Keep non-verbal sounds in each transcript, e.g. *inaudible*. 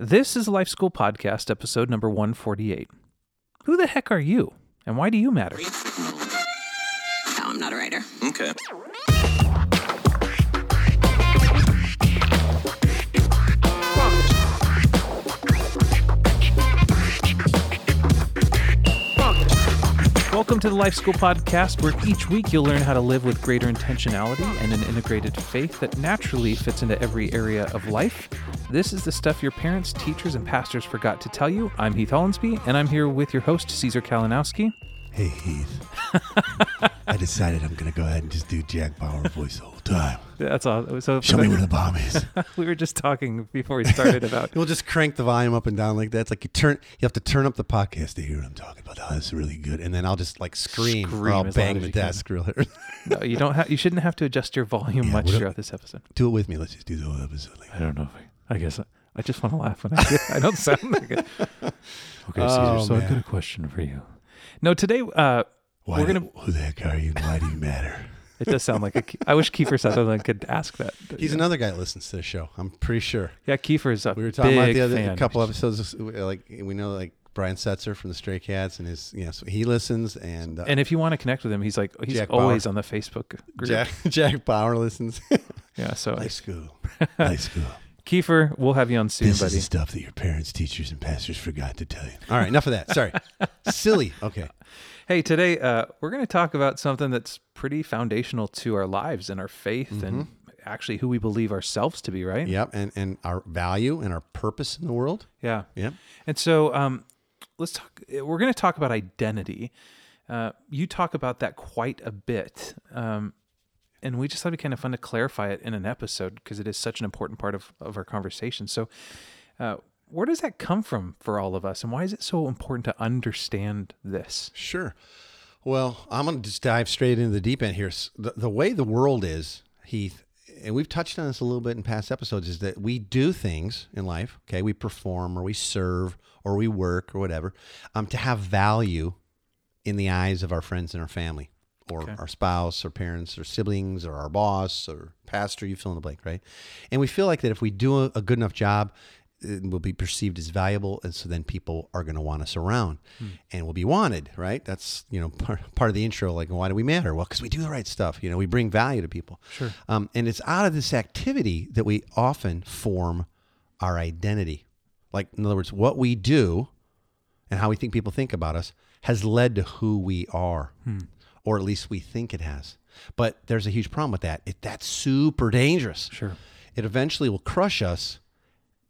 This is Life School Podcast, episode number 148. Who the heck are you, and why do you matter? No, I'm not a writer. Okay. Welcome to the Life School Podcast, where each week you'll learn how to live with greater intentionality and an integrated faith that naturally fits into every area of life. This is the stuff your parents, teachers, and pastors forgot to tell you. I'm Heath Hollinsby, and I'm here with your host, Caesar Kalinowski. Hey Heath, *laughs* I decided I'm gonna go ahead and just do Jack Bauer voice the whole time. That's all. So Show me where the bomb is. *laughs* we were just talking before we started about *laughs* We'll just crank the volume up and down like that. It's like you turn, you have to turn up the podcast to hear what I'm talking about. Oh, that's really good. And then I'll just like scream, Scream or I'll as bang loud as the you can. desk. Really. no, you don't have. You shouldn't have to adjust your volume Yeah, much what- throughout this episode. do it with me. Let's just do the whole episode. Like I don't know. If I, I guess I, I just want to laugh when I get, I don't sound like it. *laughs* Okay, Caesar. Oh, so I've got a question for you. No, today uh, why we're do- gonna. who the heck are you? and Why do you matter? *laughs* It does sound like a. I wish Kiefer Sutherland could ask that. He's another guy that listens to the show. I'm pretty sure. Yeah, Kiefer's a We were talking about the other fan. a couple episodes. Like we know, like Brian Setzer from the Stray Cats, and his yeah, so he listens, and, uh, And if you want to connect with him, he's like he's Jack always Bauer. on the Facebook group. Jack *laughs* Jack Bauer listens. Yeah, so High school, high school. Kiefer, we'll have you on soon, This buddy. is stuff that your parents, teachers, and pastors forgot to tell you. All right, enough of that. Sorry. *laughs* Silly. Okay. Hey, today uh, we're going to talk about something that's pretty foundational to our lives and our faith and actually who we believe ourselves to be, right? Yep. And and our value and our purpose in the world. Yeah. Yep. And so um, let's talk. We're going to talk about identity. Uh, you talk about that quite a bit. Um, and we just thought it'd be kind of fun to clarify it in an episode because it is such an important part of, of our conversation. So, uh, where does that come from for all of us? And why is it so important to understand this? Sure. Well, I'm going to just dive straight into the deep end here. The, the way the world is, Heath, and we've touched on this a little bit in past episodes, is that we do things in life, okay? We perform or we serve or we work or whatever um, to have value in the eyes of our friends and our family or Okay. our spouse or parents or siblings or our boss or pastor, you fill in the blank, right? And we feel like that if we do a, a good enough job, it will be perceived as valuable. And so then people are going to want us around and we'll be wanted, right? That's, you know, *laughs* part, part of the intro. Like, why do we matter? Well, because we do the right stuff. You know, we bring value to people. Sure. Um, and it's out of this activity that we often form our identity. Like, in other words, what we do and how we think people think about us has led to who we are, or at least we think it has. But there's a huge problem with that. It, that's super dangerous. Sure. It eventually will crush us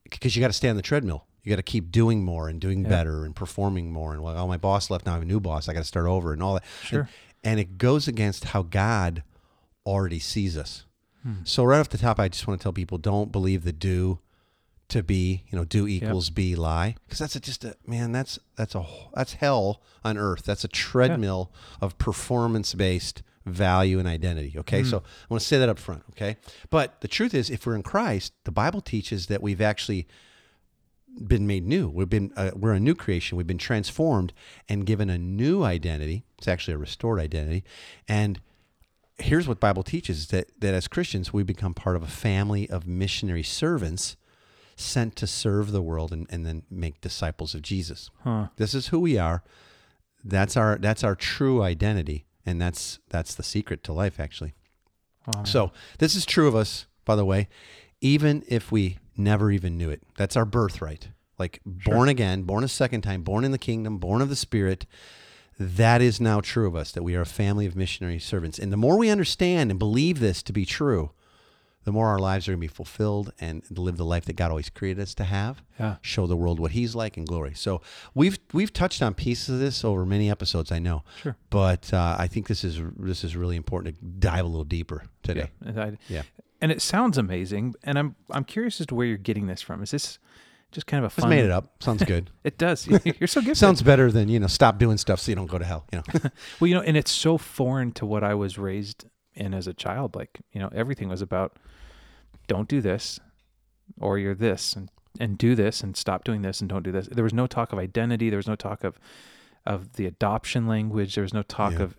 because you got to stay on the treadmill. You got to keep doing more and doing better and performing more. And well, oh, my boss left. Now I have a new boss. I got to start over and all that. Sure. And, and it goes against how God already sees us. Hmm. So right off the top, I just want to tell people: don't believe the do to be. You know, do equals be lie because that's a, just a man. That's that's a that's hell on earth. That's a treadmill of performance based value and identity. Okay, so I want to say that up front. Okay, but the truth is, if we're in Christ, the Bible teaches that we've actually been made new. We've been uh, we're a new creation. We've been transformed and given a new identity. It's actually a restored identity. And here's what Bible teaches that that as Christians we become part of a family of missionary servants sent to serve the world and, and then make disciples of Jesus. Huh. This is who we are. That's our that's our true identity. And that's that's the secret to life actually. Wow. So this is true of us, by the way, even if we never even knew it. That's our birthright. Like born again, born a second time, born in the kingdom, born of the Spirit. That is now true of us, that we are a family of missionary servants. And the more we understand and believe this to be true, the more our lives are going to be fulfilled and live the life that God always created us to have. Yeah. Show the world what He's like in glory. So we've we've touched on pieces of this over many episodes, I know. Sure. But uh, I think this is this is really important to dive a little deeper today. Yeah. And, I- Yeah. and it sounds amazing. And I'm I'm curious as to where you're getting this from. Is this just kind of a Just made it up. Sounds good. *laughs* It does. You're so good. Sounds better than you know. Stop doing stuff so you don't go to hell. You know. *laughs* well, you know, and it's so foreign to what I was raised in as a child. Like, you know, everything was about don't do this, or you're this, and and do this, and stop doing this, and don't do this. There was no talk of identity. There was no talk of of the adoption language. There was no talk Yeah. of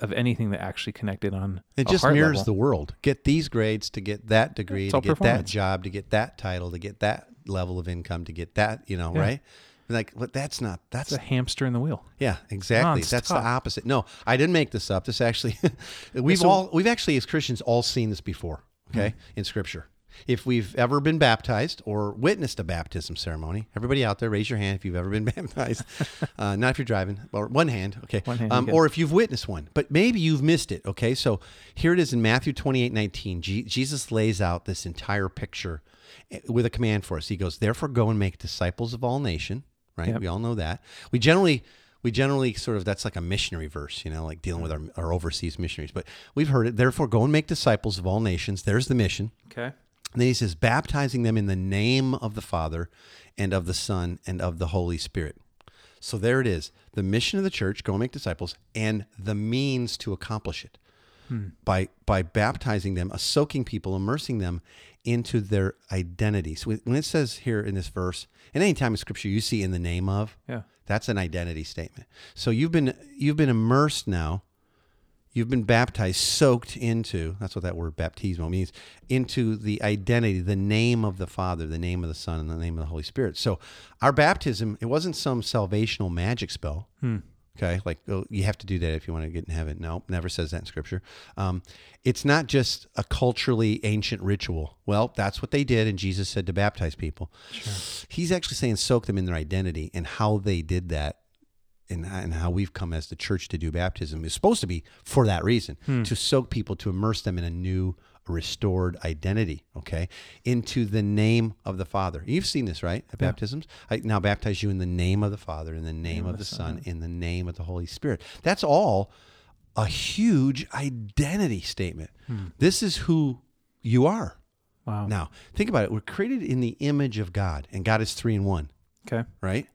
of anything that actually connected on It just mirrors level. the world. Get these grades to get that degree, to get that job, to get that title, to get that level of income to get that, you know, Yeah. right? Like, but that's not that's It's a hamster in the wheel. yeah, exactly. That's the opposite. No, I didn't make this up. This actually, *laughs* we've so- all, we've actually as Christians all seen this before. Okay, Hmm. in Scripture. If we've ever been baptized or witnessed a baptism ceremony, everybody out there, raise your hand if you've ever been *laughs* baptized. *laughs* uh, not if you're driving, or one hand, okay. One hand, um, or if you've witnessed one, but maybe you've missed it. Okay, so here it is in Matthew 28, 19. Je- Jesus lays out this entire picture eh, with a command for us. He goes, "Therefore, go and make disciples of all nation." Right? Yep. We all know that. We generally we generally sort of that's like a missionary verse, you know, like dealing with our, our overseas missionaries. But we've heard it. Therefore, go and make disciples of all nations. There's the mission. Okay. And then he says, baptizing them in the name of the Father and of the Son and of the Holy Spirit. So there it is. The mission of the church, go and make disciples, and the means to accomplish it. By by baptizing them, uh, soaking people, immersing them into their identity. So when it says here in this verse, and any time in scripture you see in the name of, Yeah. that's an identity statement. So you've been you've been immersed now. You've been baptized, soaked into. That's what that word baptismo means. Into the identity, the name of the Father, the name of the Son, and the name of the Holy Spirit. So our baptism, it wasn't some salvational magic spell. Okay, like oh, you have to do that if you want to get in heaven. No, never says that in Scripture. Um, it's not just a culturally ancient ritual. Well, that's what they did, and Jesus said to baptize people. He's actually saying soak them in their identity and how they did that and, and how we've come as the church to do baptism is supposed to be for that reason to soak people to immerse them in a new restored identity okay into the name of the father you've seen this right at baptisms i now baptize you in the name of the father in the name of the son in the name of the holy spirit that's all a huge identity statement hmm. this is who you are Wow. now think about it we're created in the image of god and god is three in one Okay. right?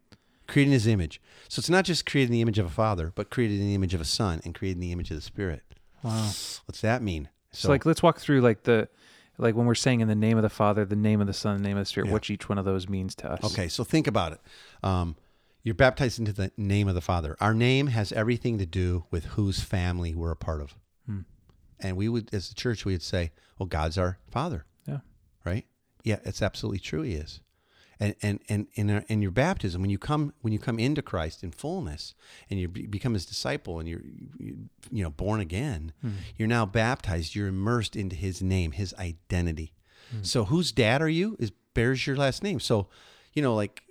Creating his image. So it's not just creating the image of a father, but creating the image of a son and creating the image of the spirit. Wow. What's that mean? So, like, let's walk through like the, like when we're saying in the name of the Father, the name of the Son, the name of the Spirit, Yeah. what each one of those means to us. okay, so think about it. Um, you're baptized into the name of the Father. Our name has everything to do with whose family we're a part of. Hmm. And we would, as a church, we would say, well, God's our Father, Yeah. right? Yeah, it's absolutely true. He is. And and and in in your baptism, when you come when you come into Christ in fullness, and you become His disciple, and you're you, you know born again, hmm. you're now baptized. You're immersed into His name, His identity. Hmm. So whose dad are you? Is bears your last name. So, you know, like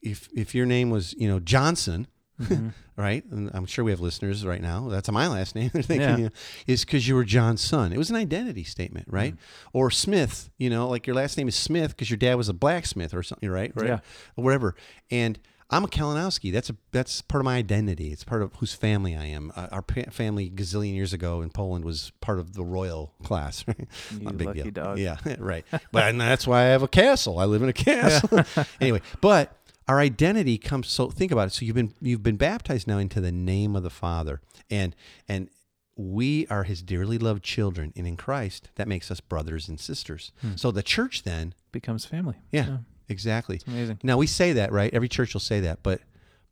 if if your name was you know Johnson, *laughs* right? And I'm sure we have listeners right now. That's my last name. *laughs* They're thinking Yeah. you know, is because you were John's son. It was an identity statement, right? Or Smith. You know, like your last name is Smith because your dad was a blacksmith or something, right? Right. Yeah. Or whatever. And I'm a Kalinowski. That's a that's part of my identity. It's part of whose family I am. Uh, our pa- family gazillion years ago in Poland was part of the royal class. *laughs* Right? Not a big lucky deal. dog. Yeah, right. But and that's why I have a castle. I live in a castle. anyway, but our identity comes. So think about it. So you've been you've been baptized now into the name of the Father, and and we are His dearly loved children, and in Christ that makes us brothers and sisters. Hmm. So the church then, Becomes family. yeah, exactly. amazing. Now we say that, right? Every church will say that, but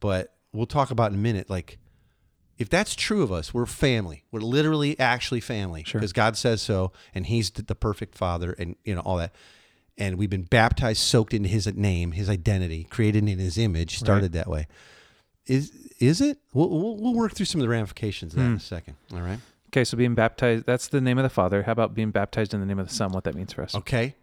but we'll talk about in a minute. Like, if that's true of us, we're family. We're literally actually family Sure. because God says so, and He's the the perfect Father, and you know all that. And we've been baptized, soaked into His name, His identity, created in His image, started that way. Is is it? We'll, we'll, we'll work through some of the ramifications of that in a hmm. second. All right. Okay, so being baptized, that's the name of the Father. How about being baptized in the name of the Son? What that means for us? Okay.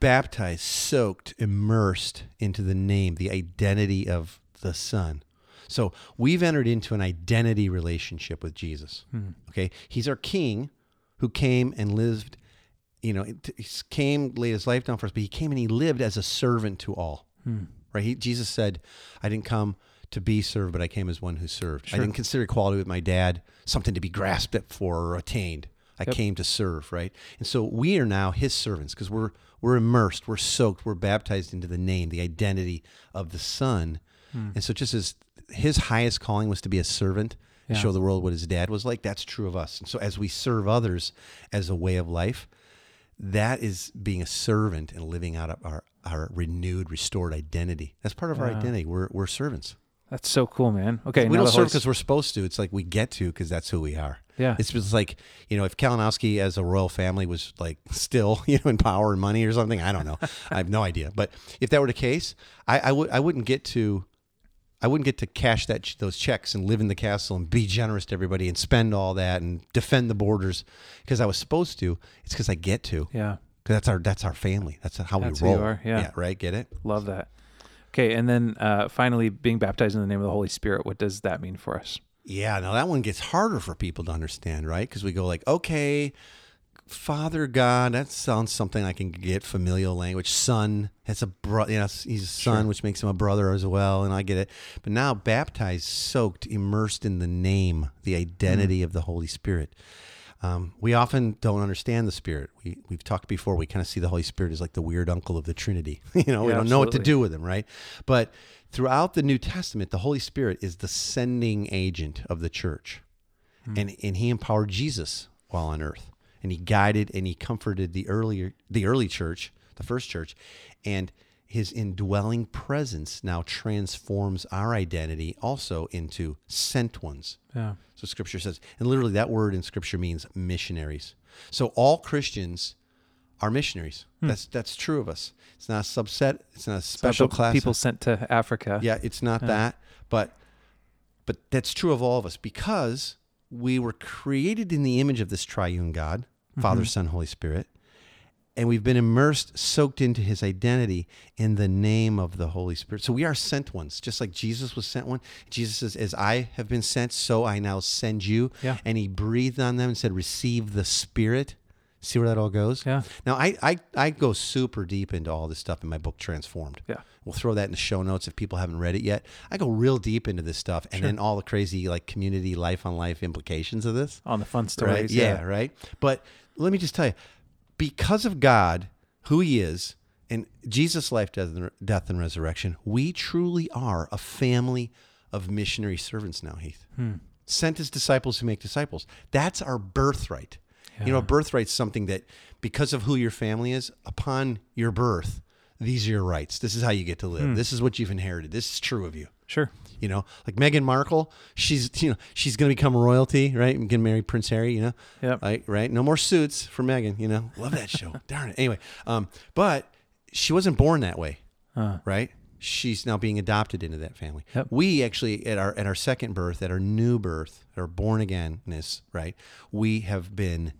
Baptized, soaked, immersed into the name, the identity of the Son. So we've entered into an identity relationship with Jesus. Hmm. Okay. He's our King who came and lived, you know, it- he came, laid his life down for us, but he came and he lived as a servant to all. Hmm. Right. He, Jesus said, I didn't come to be served, but I came as one who served. I didn't consider equality with my dad something to be grasped at for or attained. I came to serve, right? And so we are now his servants because we're we're immersed, we're soaked, we're baptized into the name, the identity of the Son. Hmm. And so just as his highest calling was to be a servant and Yeah. show the world what his dad was like, that's true of us. And so as we serve others as a way of life, that is being a servant and living out of our, our renewed, restored identity. That's part of our identity. We're, we're servants. That's so cool, man. Okay, we don't serve because we're supposed to. It's like we get to because that's who we are. Yeah. It's just like, you know, if Kalinowski as a royal family was like *laughs* still, you know, in power and money or something, I don't know. I have no idea. But if that were the case, I, I would I wouldn't get to I wouldn't get to cash that those checks and live in the castle and be generous to everybody and spend all that and defend the borders because I was supposed to. It's because I get to. Yeah, Because that's our that's our family. That's how That's we roll. are, yeah. yeah. Right. Get it. love that. Okay, and then uh, finally, being baptized in the name of the Holy Spirit. What does that mean for us? Yeah, now that one gets harder for people to understand, right? Because we go like, okay, Father God, that sounds something I can get familial language. Son, that's a brother. You know, he's a son, which makes him a brother as well, and I get it. But now, baptized, soaked, immersed in the name, the identity of the Holy Spirit. Um, we often don't understand the Spirit. We we've talked before. We kind of see the Holy Spirit as like the weird uncle of the Trinity. *laughs* you know, we don't know what to do with him, right? But throughout the New Testament, the Holy Spirit is the sending agent of the church, and and he empowered Jesus while on earth, and he guided and he comforted the earlier the early church, the first church, and his indwelling presence now transforms our identity also into sent ones. Yeah. So scripture says, and literally that word in scripture means missionaries. So all Christians are missionaries. Hmm. That's that's true of us. It's not a subset. It's not a special Special class. people sent to Africa. Yeah, it's not that, but but that's true of all of us because we were created in the image of this triune God, Father, mm-hmm. Son, Holy Spirit, and we've been immersed, soaked into his identity in the name of the Holy Spirit. So we are sent ones, just like Jesus was sent one. Jesus says, As I have been sent, so I now send you. Yeah. And he breathed on them and said, Receive the Spirit. See where that all goes? Yeah. Now, I, I, I go super deep into all this stuff in my book, Transformed. Yeah. We'll throw that in the show notes if people haven't read it yet. I go real deep into this stuff and then all the crazy, like, community life on life implications of this. On the fun stories. Right? Yeah, right. But let me just tell you, because of God, who He is, and Jesus' life, death, and, death, and resurrection, we truly are a family of missionary servants now, Heath. Hmm. Sent as disciples who make disciples. That's our birthright. You know, a birthright's something that, because of who your family is, upon your birth, these are your rights. This is how you get to live. This is what you've inherited. This is true of you. Sure. You know, like Meghan Markle, she's you know she's going to become royalty, right? And get marry Prince Harry. You know, Yep. Like right, no more suits for Meghan. You know, love that show. *laughs* Darn it. Anyway, um, but she wasn't born that way, right? She's now being adopted into that family. Yep. We actually at our at our second birth, at our new birth, our born againness, right? We have been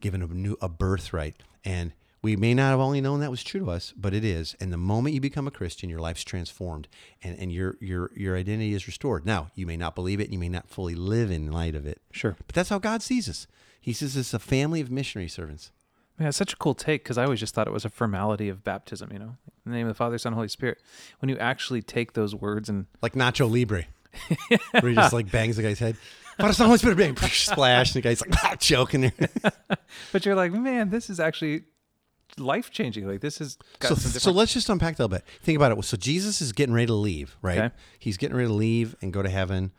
given a new a birthright, and we may not have only known that was true to us, but it is. And the moment you become a Christian, your life's transformed, and, and your your your identity is restored. Now, you may not believe it, and you may not fully live in light of it, sure. but that's how God sees us. He sees us a family of missionary servants. Man, it's such a cool take because I always just thought it was a formality of baptism, you know, in the name of the Father, Son, Holy Spirit. When you actually take those words and like Nacho Libre, *laughs* where he just like bangs the guy's head. Father, Son, Holy Spirit, bang, *laughs* splash, and the guy's like ah, choking there. *laughs* but you're like, man, this is actually life changing. Like this is So, so let's just unpack that a little bit. Think about it. So Jesus is getting ready to leave, right? Okay. He's getting ready to leave and go to heaven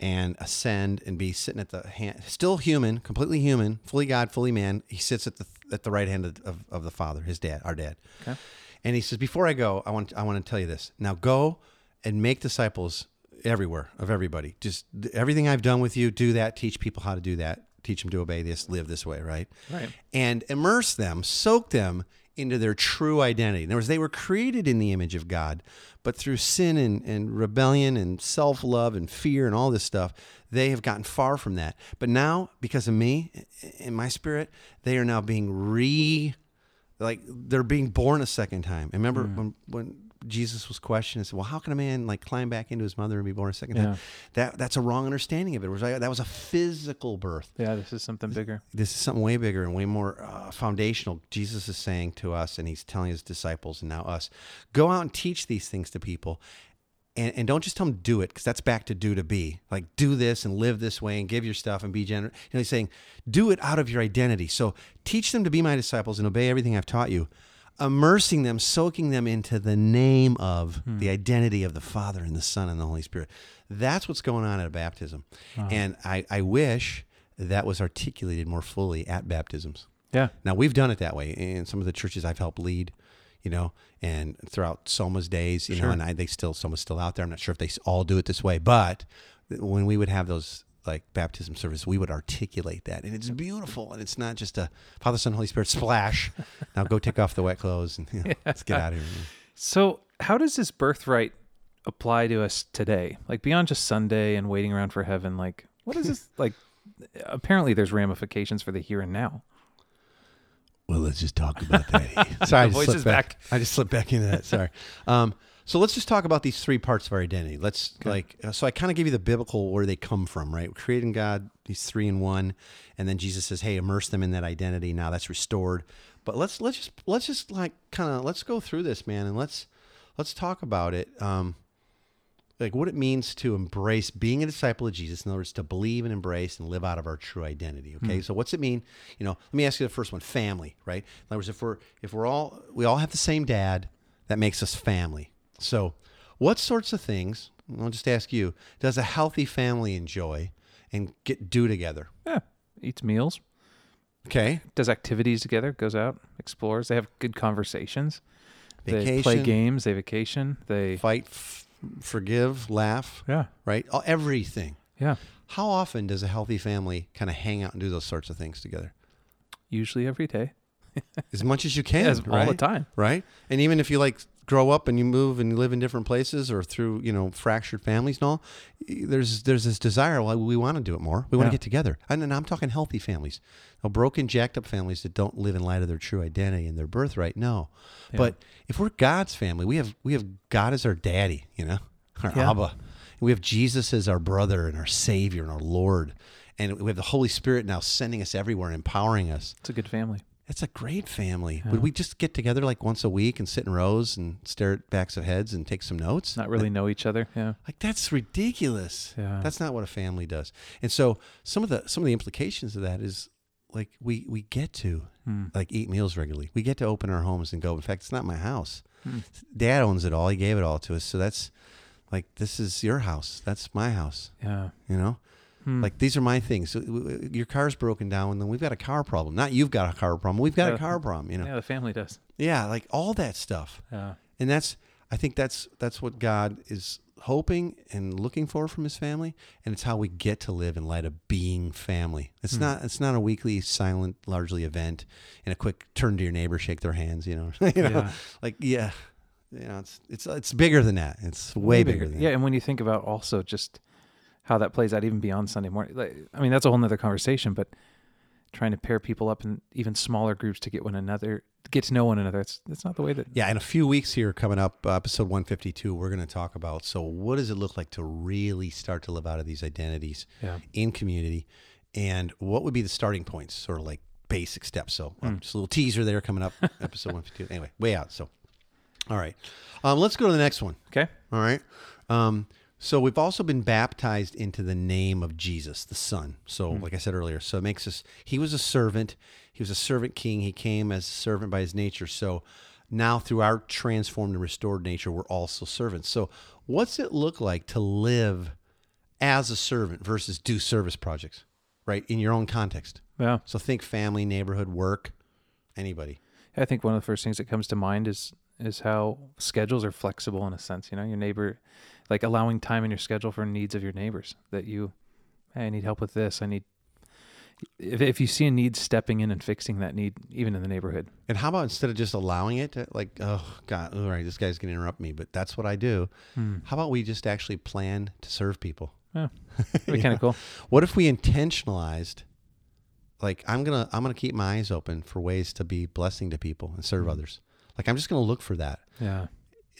and ascend and be sitting at the hand, still human, completely human, fully God, fully man. He sits at the at the right hand of, of, of the Father, his dad, our dad. Okay. And he says, before I go, I want I want to tell you this. Now go and make disciples everywhere of everybody. Just everything I've done with you, do that. Teach people how to do that. Teach them to obey this, live this way, right? Right. And immerse them, soak them into their true identity. In other words, they were created in the image of God, but through sin and, and rebellion and self love and fear and all this stuff, they have gotten far from that. But now, because of me, in my spirit, they are now being re like they're being born a second time. And remember mm. when when Jesus was questioned and said, "Well, how can a man like climb back into his mother and be born a second Yeah. time?" That that's a wrong understanding of it. it was like, that was a physical birth. Yeah, this is something bigger. This is something way bigger and way more uh, foundational. Jesus is saying to us, and he's telling his disciples and now us, go out and teach these things to people. And, and don't just tell them do it because that's back to do to be like do this and live this way and give your stuff and be generous. You know, he's saying do it out of your identity. So teach them to be my disciples and obey everything I've taught you, immersing them, soaking them into the name of hmm. the identity of the Father and the Son and the Holy Spirit. That's what's going on at a baptism. Uh-huh. And I, I wish that was articulated more fully at baptisms. Yeah. Now we've done it that way in some of the churches I've helped lead. you know, and throughout Soma's days, you Sure. know, and I, they still Soma's still out there. I'm not sure if they all do it this way, but when we would have those like baptism service, we would articulate that, and it's beautiful, and it's not just a Father, Son, Holy Spirit splash. now go take off the wet clothes and you know, *laughs* let's get out of here. So, how does this birthright apply to us today? Like beyond just Sunday and waiting around for heaven, like what is this *laughs* like apparently there's ramifications for the here and now. Well, let's just talk about that. *laughs* Sorry, I just voice slipped is back. back. I just slipped back into that. Sorry. Um, so let's just talk about these three parts of our identity. Let's like. Uh, so I kind of give you the biblical where they come from, right? We're Creating God, these three in one, and then Jesus says, "Hey, immerse them in that identity." Now that's restored. But let's let's just let's just like kind of let's go through this, man, and let's let's talk about it. Um, like what it means to embrace being a disciple of Jesus. In other words, to believe and embrace and live out of our true identity. Okay, so what's it mean? You know, let me ask you the first one: family, right? In other words, if we're if we're all we all have the same dad, that makes us family. So, what sorts of things? I'll just ask you: Does a healthy family enjoy and get do together? Yeah. Eats meals, Okay, does activities together, goes out, explores. They have good conversations. They play games, they vacation, they fight, f- forgive, laugh, Yeah. right? All, everything. Yeah. How often does a healthy family kind of hang out and do those sorts of things together? Usually every day. As much as you can, *laughs* Yes, all the time. right? And even if you like grow up and you move and you live in different places or through you know fractured families and all, there's there's this desire. Well, we want to do it more. We want Yeah. to get together. And, and I'm talking healthy families, no broken, jacked up families that don't live in light of their true identity and their birthright. No, but if we're God's family, we have we have God as our daddy. You know, *laughs* our Yeah. Abba. We have Jesus as our brother and our Savior and our Lord. And we have the Holy Spirit now sending us everywhere, and empowering us. It's a good family. It's a great family. Would we just get together like once a week and sit in rows and stare at backs of heads and take some notes? Not really know each other. Yeah. Like that's ridiculous. Yeah. That's not what a family does. And so some of the some of the implications of that is like we we get to Hmm. like eat meals regularly. We get to open our homes and go. In fact, it's not my house. Hmm. Dad owns it all. He gave it all to us. So that's like this is your house. That's my house. Yeah. You know? Hmm. Like these are my things. So, w- your car's broken down, and then we've got a car problem. Not you've got a car problem. We've got Yeah. a car problem. You know? Yeah, the family does. Yeah, like all that stuff. Yeah. And that's I think that's that's what God is hoping and looking for from his family and it's how we get to live in light of being family. It's not it's not a weekly silent largely event and a quick turn to your neighbor shake their hands, you know. *laughs* you know? Yeah. Like yeah. You know, it's it's it's bigger than that. It's way, bigger, than that. Yeah, that. and when you think about also just how that plays out even beyond Sunday morning, like, I mean, that's a whole nother conversation, but trying to pair people up in even smaller groups to get one another, get to know one another, it's, that's not the way that, Yeah, in a few weeks here coming up, uh, episode 152, we're going to talk about so what does it look like to really start to live out of these identities Yeah. in community and what would be the starting points, sort of like basic steps. So, um, just a little teaser there coming up, *laughs* episode 152. Anyway, way out. So, all right. Um, let's go to the next one. okay? All right. Um, so we've also been baptized into the name of Jesus, the Son. So, hmm. like I said earlier, so it makes us. He was a servant. He was a servant king. He came as a servant by his nature. So now, through our transformed and restored nature, we're also servants. So, what's it look like to live as a servant versus do service projects, right? In your own context. Yeah. So think family, neighborhood, work, anybody. I think one of the first things that comes to mind is is how schedules are flexible in a sense. You know, your neighbor, like allowing time in your schedule for needs of your neighbors. That you, hey, I need help with this. I need. If if you see a need, stepping in and fixing that need, even in the neighborhood. And how about instead of just allowing it, to, like, oh God, all right, this guy's gonna interrupt me, but that's what I do. Hmm. How about we just actually plan to serve people? Yeah, *laughs* that'd be kind of cool. What if we intentionalized, like, I'm gonna I'm gonna keep my eyes open for ways to be blessing to people and serve hmm. others. Like, I'm just gonna look for that. Yeah,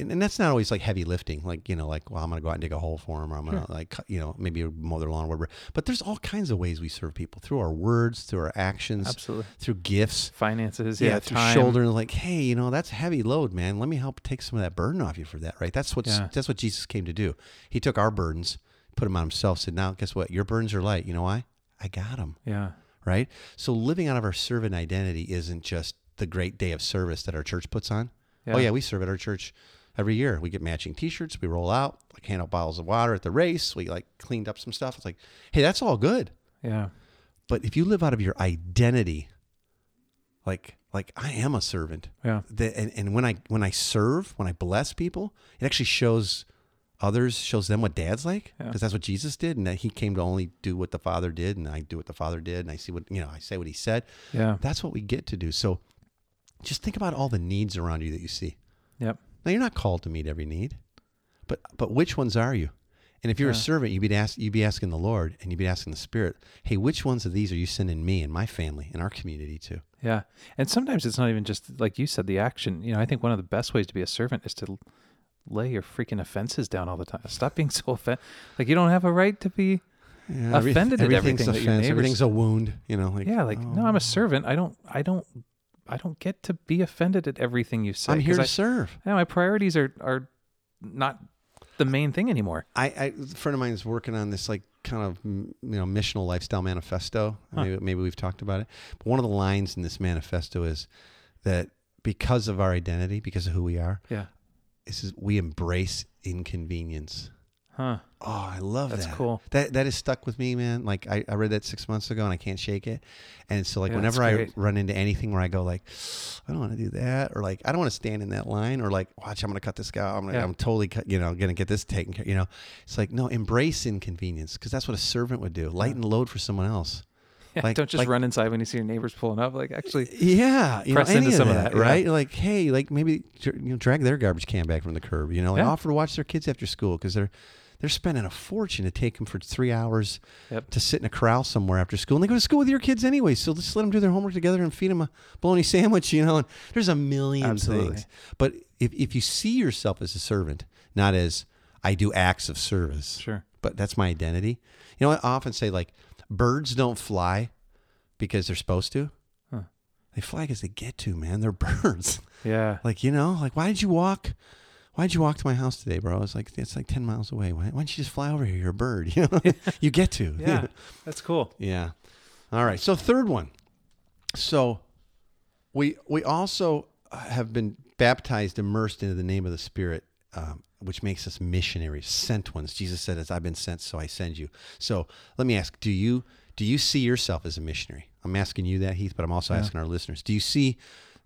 And, and that's not always like heavy lifting, like you know, like well, I'm gonna go out and dig a hole for them, or I'm gonna like you know maybe mow their lawn, or whatever. But there's all kinds of ways we serve people through our words, through our actions, absolutely. through gifts. Finances, yeah, yeah, through time. shoulder like hey you know that's heavy load man let me help take some of that burden off you for that right that's what Yeah. that's what jesus came to do he took our burdens put them on himself said now guess what your burdens are light you know why i got them Yeah, right so living out of our servant identity isn't just the great day of service that our church puts on oh Yeah. yeah we serve at our church every year we get matching t-shirts we roll out like hand out bottles of water at the race we like cleaned up some stuff it's like hey that's all good yeah, but if you live out of your identity, like like I am a servant. Yeah. The, and, and when I when I serve, when I bless people, it actually shows others, shows them what dad's like, Yeah. because that's what Jesus did, and that he came to only do what the Father did, and I do what the Father did, and I see what you know, I say what he said. Yeah. That's what we get to do. So just think about all the needs around you that you see. Yep. Now you're not called to meet every need, but but which ones are you? And if you're a servant, you'd be ask, you'd be asking the Lord, and you'd be asking the Spirit, "Hey, which ones of these are you sending me and my family and our community to?" Yeah. And sometimes it's not even just like you said, the action. You know, I think one of the best ways to be a servant is to lay your freaking offenses down all the time. Stop being so offended. Like you don't have a right to be. Yeah, every- Offended at everything's everything that your neighbors- everything's a wound. You know, like Yeah. Like no, I'm oh, a servant. I don't. I don't. I don't get to be offended at everything you say. I'm here to I, serve. yeah, my priorities are are not the main thing anymore. I, I a friend of mine is working on this like kind of you know missional lifestyle manifesto. Huh. Maybe, maybe we've talked about it. But one of the lines in this manifesto is that because of our identity, because of who we are, Yeah. this is we embrace inconvenience. Huh. Oh, I love That's that. cool. That that is stuck with me, man. Like I, I read that six months ago and I can't shake it. And so like Yeah, whenever I run into anything where I go like, I don't want to do that, or like I don't want to stand in that line, or like watch I'm gonna cut this guy. I'm gonna, Yeah. I'm totally cut, you know gonna get this taken care. You know, it's like no, embrace inconvenience because that's what a servant would do. Lighten the load for someone else. Yeah, Like- don't just like- run inside when you see your neighbors pulling up. Like actually, Yeah, you Press know, into of some of that, that, yeah. right? Like, hey, like maybe you know, drag their garbage can back from the curb. You know, like Yeah. offer to watch their kids after school because they're they're spending a fortune to take them for three hours Yep. to sit in a corral somewhere after school, and they go to school with your kids anyway. So just let them do their homework together and feed them a bologna *laughs* sandwich. You know, and there's a million Absolutely. things. But if if you see yourself as a servant, not as I do acts of service, sure. but that's my identity. You know, I often say like birds don't fly because they're supposed to. Huh. They fly because they get to, man. They're *laughs* birds. Yeah. like, you know, like why did you walk? Why did you walk to my house today, bro? It's like it's like ten miles away. Why, why don't you just fly over here? You're a bird. *laughs* You know, you get to. Yeah. That's cool. yeah. All right. So third one. So we we also have been baptized, immersed into the name of the Spirit, um, which makes us missionaries, sent ones. Jesus said, "As I've been sent, so I send you." So let me ask: Do you do you see yourself as a missionary? I'm asking you that, Heath, but I'm also Yeah. asking our listeners: Do you see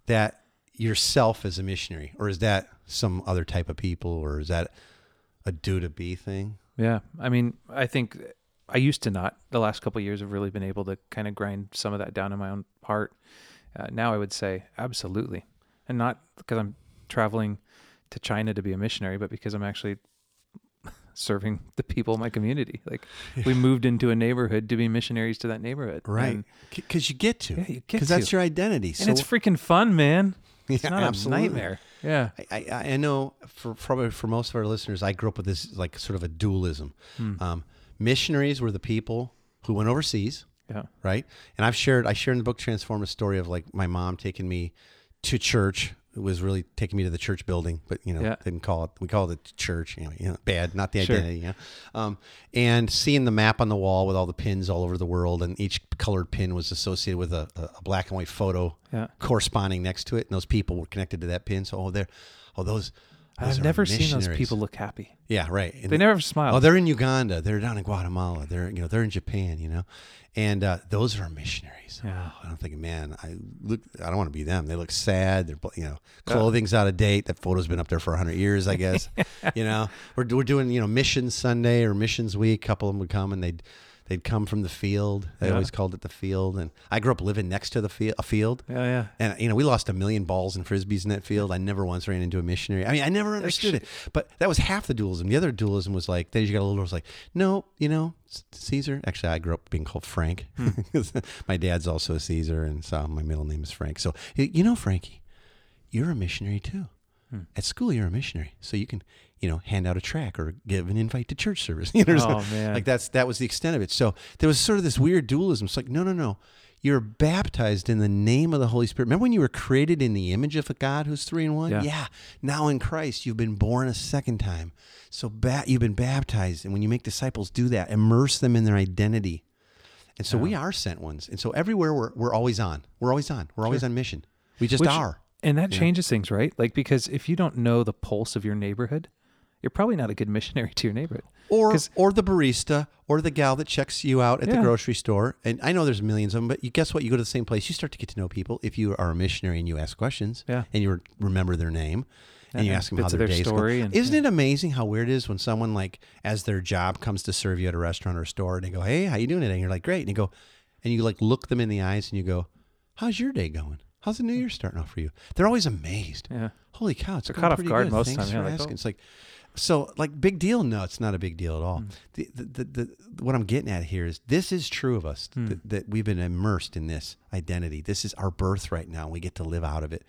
that yourself as a missionary, or is that some other type of people, or is that a do to be thing? Yeah. I mean, I think I used to not. The last couple of years have really been able to kind of grind some of that down in my own heart. Uh, now I would say absolutely. And not because I'm traveling to China to be a missionary, but because I'm actually *laughs* serving the people in my community. Like *laughs* we moved into a neighborhood to be missionaries to that neighborhood. Right? Because you get to. Yeah, you get Because that's your identity. and it's freaking fun, man. It's Yeah, not absolutely. a nightmare. Yeah. I, I, I know for probably for most of our listeners, I grew up with this like sort of a dualism. Hmm. Um, missionaries were the people who went overseas, Yeah. right? And I've shared I shared in the book Transformed a story of like my mom taking me to church. It was really taking me to the church building, but you know, Yeah. didn't call it. We call it church. You know, you know bad, not the Sure. identity. You know? um, and seeing the map on the wall with all the pins all over the world, and each colored pin was associated with a, a black and white photo Yeah. corresponding next to it, and those people were connected to that pin. So, oh, they're, oh, those. I've never seen those people look happy. Yeah, right. And They never smile. Oh, they're in Uganda. They're down in Guatemala. They're you know they're in Japan. You know, and uh, those are missionaries. Yeah. Oh, I'm thinking, man, I look. I don't want to be them. They look sad. They're you know clothing's out of date. That photo's been up there for hundred years, I guess. *laughs* you know, we're we're doing you know Mission Sunday or missions week. A couple of them would come and they'd. They'd come from the field. They Yeah. always called it the field, and I grew up living next to the field, a field. Yeah, yeah. And you know, we lost a million balls and frisbees in that field. I never once ran into a missionary. I mean, I never understood it. But that was half the dualism. The other dualism was like, then you got a little. Was like, no, you know, Caesar. Actually, I grew up being called Frank. Hmm. *laughs* my dad's also a Caesar, and so my middle name is Frank. So you know, Frankie, you're a missionary too. Hmm. At school, you're a missionary, so you can, you know, hand out a track or give an invite to church service. *laughs* You know, Oh, man. like that's that was the extent of it. So there was sort of this weird dualism. It's like, no, no, no. You're baptized in the name of the Holy Spirit. Remember when you were created in the image of a God who's three in one? Yeah. Now in Christ, you've been born a second time. So ba- you've been baptized. And when you make disciples, do that. Immerse them in their identity. And so we are sent ones. And so everywhere we're, we're always on. We're always on. We're always on mission. We just Which- are. And that changes things, right? Like because if you don't know the pulse of your neighborhood, you're probably not a good missionary to your neighborhood. or or the barista or the gal that checks you out at the grocery store. And I know there's millions of them, but you guess what? You go to the same place, you start to get to know people. If you are a missionary and you ask questions, Yeah. and you remember their name, and you And ask them how their, their day's story going. and- Isn't it amazing how weird it is when someone like as their job comes to serve you at a restaurant or a store, and they go, "Hey, how you doing today?" And you're like, "Great," and you go, and you like look them in the eyes and you go, "How's your day going? How's the new hmm. year starting off for you?" They're always amazed. Yeah. Holy cow, it's They're caught off guard good. most of the Thanks time, yeah, for like, asking. oh. It's like, so like big deal? No, it's not a big deal at all. Hmm. The, the, the, the, what I'm getting at here is this is true of us Hmm. that, that we've been immersed in this identity. This is our birth right now. We get to live out of it,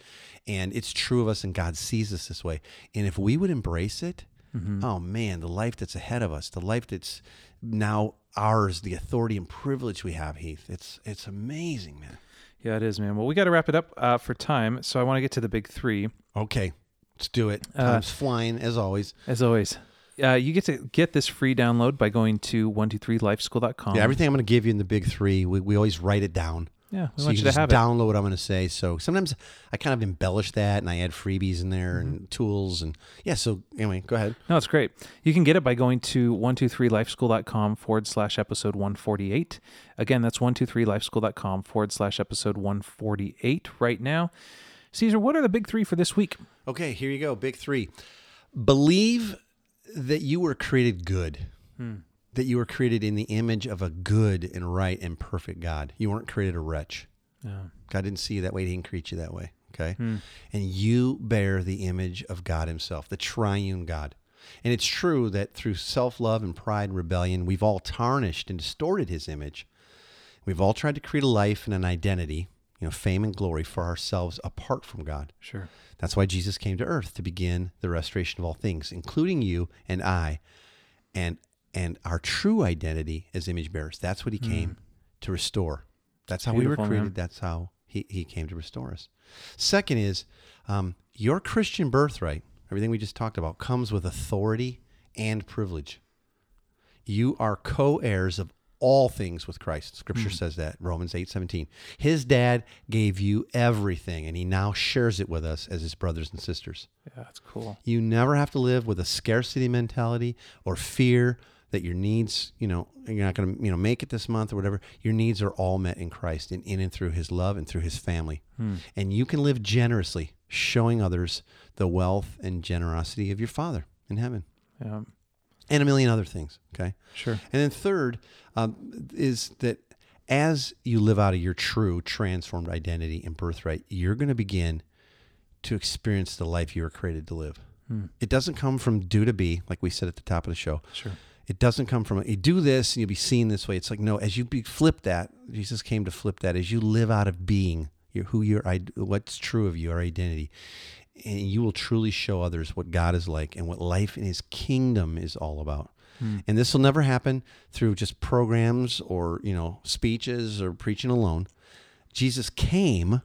and it's true of us, and God sees us this way. And if we would embrace it, Mm-hmm. oh man, the life that's ahead of us, the life that's now ours, the authority and privilege we have, Heath. It's it's amazing, man. Yeah, it is, man. Well, we got to wrap it up uh, for time. So I want to get to the big three. Okay, let's do it. Uh, Time's flying as always. As always, uh, you get to get this free download by going to 123lifeschool.com. Yeah, everything I'm going to give you in the big three, we, we always write it down. Yeah, we so want you you can to just have it. download what I'm going to say. So sometimes I kind of embellish that and I add freebies in there Mm-hmm. and tools and yeah. So anyway, go ahead. No, it's great. You can get it by going to 123lifeschool.com forward slash episode 148. Again, that's 123lifeschool.com forward slash episode 148 right now. Caesar, what are the big three for this week? Okay, here you go. Big three. Believe that you were created good. Hmm. That you were created in the image of a good and right and perfect God. You weren't created a wretch. Yeah. God didn't see you that way. He didn't create you that way. Okay. Hmm. And you bear the image of God Himself, the triune God. And it's true that through self love and pride and rebellion, we've all tarnished and distorted His image. We've all tried to create a life and an identity, you know, fame and glory for ourselves apart from God. Sure. That's why Jesus came to earth to begin the restoration of all things, including you and I, and and our true identity as image bearers. That's what He came to restore. That's how we Beautiful, were man. created. That's how he, he came to restore us. Second is um, your Christian birthright, everything we just talked about, comes with authority and privilege. You are co heirs of all things with Christ. Scripture hmm. says that, Romans eight seventeen. His dad gave you everything, and he now shares it with us as his brothers and sisters. Yeah, that's cool. You never have to live with a scarcity mentality or fear that your needs, you know, you're not going to, you know, make it this month or whatever. Your needs are all met in Christ and in and through his love and through his family. Hmm. And you can live generously, showing others the wealth and generosity of your Father in heaven Yeah, and a million other things. Okay. sure. And then third um, is that as you live out of your true transformed identity and birthright, you're going to begin to experience the life you were created to live. It doesn't come from do to be, like we said at the top of the show. Sure. It doesn't come from you do this and you'll be seen this way. It's like no, as you be, flip that, Jesus came to flip that. As you live out of being, your, who you're, what's true of you, your identity, and you will truly show others what God is like and what life in His kingdom is all about. And this will never happen through just programs or you know speeches or preaching alone. Jesus came.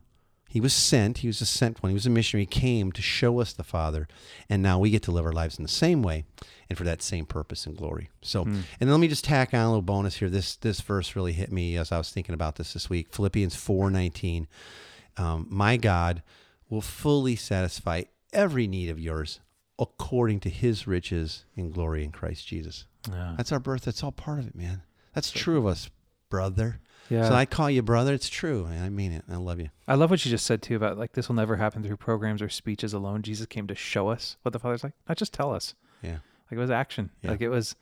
He was sent. He was a sent one. He was a missionary. He came to show us the Father, and now we get to live our lives in the same way, and for that same purpose and glory. So, and then let me just tack on a little bonus here. This this verse really hit me as I was thinking about this this week. Philippians four nineteen. Um, My God will fully satisfy every need of yours according to His riches in glory in Christ Jesus. Yeah. That's our birth. That's all part of it, man. That's true of us, brother. Yeah. So I call you brother. It's true. man. I mean it. I love you. I love what you just said too about like this will never happen through programs or speeches alone. Jesus came to show us what the Father's like, not just tell us. Yeah. Like it was action. Yeah. Like it was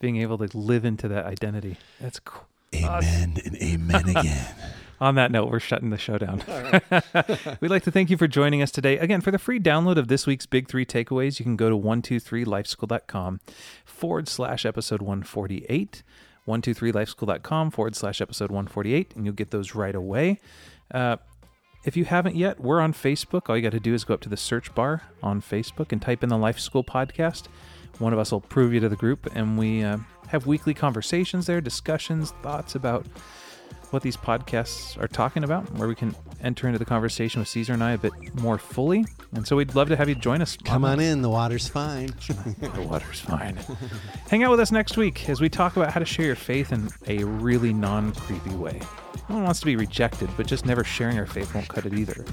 being able to live into that identity. That's cool. Amen and amen again. *laughs* On that note, we're shutting the show down. *laughs* We'd like to thank you for joining us today. Again, for the free download of this week's Big Three Takeaways, you can go to 123lifeschool.com forward slash episode 148. 123lifeschool.com forward slash episode 148, and you'll get those right away. Uh, if you haven't yet, we're on Facebook. All you got to do is go up to the search bar on Facebook and type in the Life School Podcast. One of us will prove you to the group, and we uh, have weekly conversations there, discussions, thoughts about what these podcasts are talking about, where we can enter into the conversation with Caesar and I a bit more fully. And so we'd love to have you join us. Come on in. The water's fine. *laughs* The water's fine. Hang out with us next week as we talk about how to share your faith in a really non creepy way. No one wants to be rejected, but just never sharing our faith won't cut it either.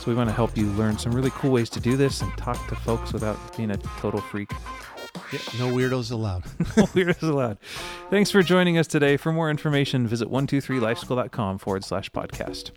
So we want to help you learn some really cool ways to do this and talk to folks without being a total freak. Yeah, no weirdos allowed. *laughs* no weirdos allowed. Thanks for joining us today. For more information, visit 123lifeschool.com forward slash podcast.